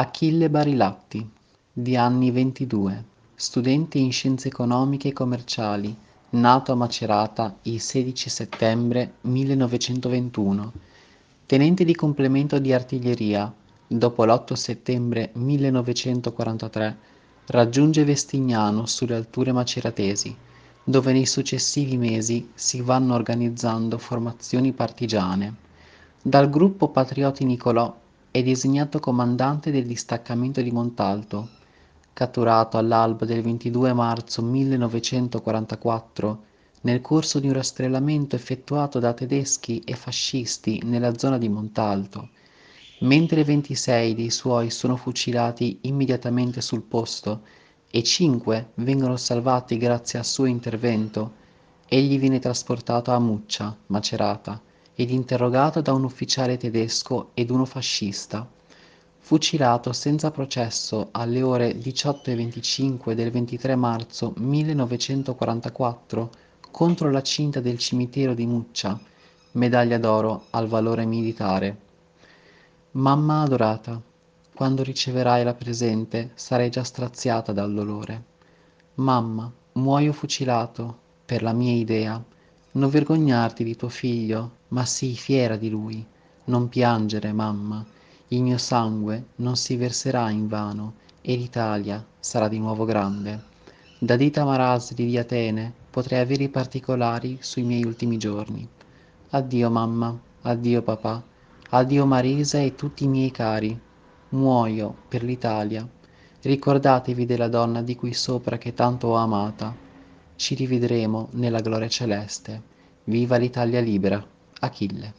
Achille Barilatti, di anni 22, studente in scienze economiche e commerciali, nato a Macerata il 16 settembre 1921, tenente di complemento di artiglieria, dopo l'8 settembre 1943 raggiunge Vestignano sulle alture maceratesi, dove nei successivi mesi si vanno organizzando formazioni partigiane. Dal gruppo Patrioti Nicolò è designato comandante del distaccamento di Montalto. Catturato all'alba del 22 marzo 1944 nel corso di un rastrellamento effettuato da tedeschi e fascisti nella zona di Montalto, mentre 26 dei suoi sono fucilati immediatamente sul posto e 5 vengono salvati grazie al suo intervento, egli viene trasportato a Muccia, Macerata, ed interrogato da un ufficiale tedesco ed uno fascista. Fucilato senza processo alle ore 18.25 del 23 marzo 1944 contro la cinta del cimitero di Muccia, medaglia d'oro al valore militare. Mamma adorata, quando riceverai la presente sarai già straziata dal dolore. Mamma, muoio fucilato per la mia idea non vergognarti di tuo figlio, ma sii fiera di lui. Non piangere, mamma. Il mio sangue non si verserà in vano e l'Italia sarà di nuovo grande. Da Dita Marasli di Atene potrei avere i particolari sui miei ultimi giorni. Addio mamma, addio papà, addio Marisa e tutti i miei cari. Muoio per l'Italia. Ricordatevi della donna di qui sopra che tanto ho amata ci rivedremo nella gloria celeste. Viva l'Italia libera. Achille.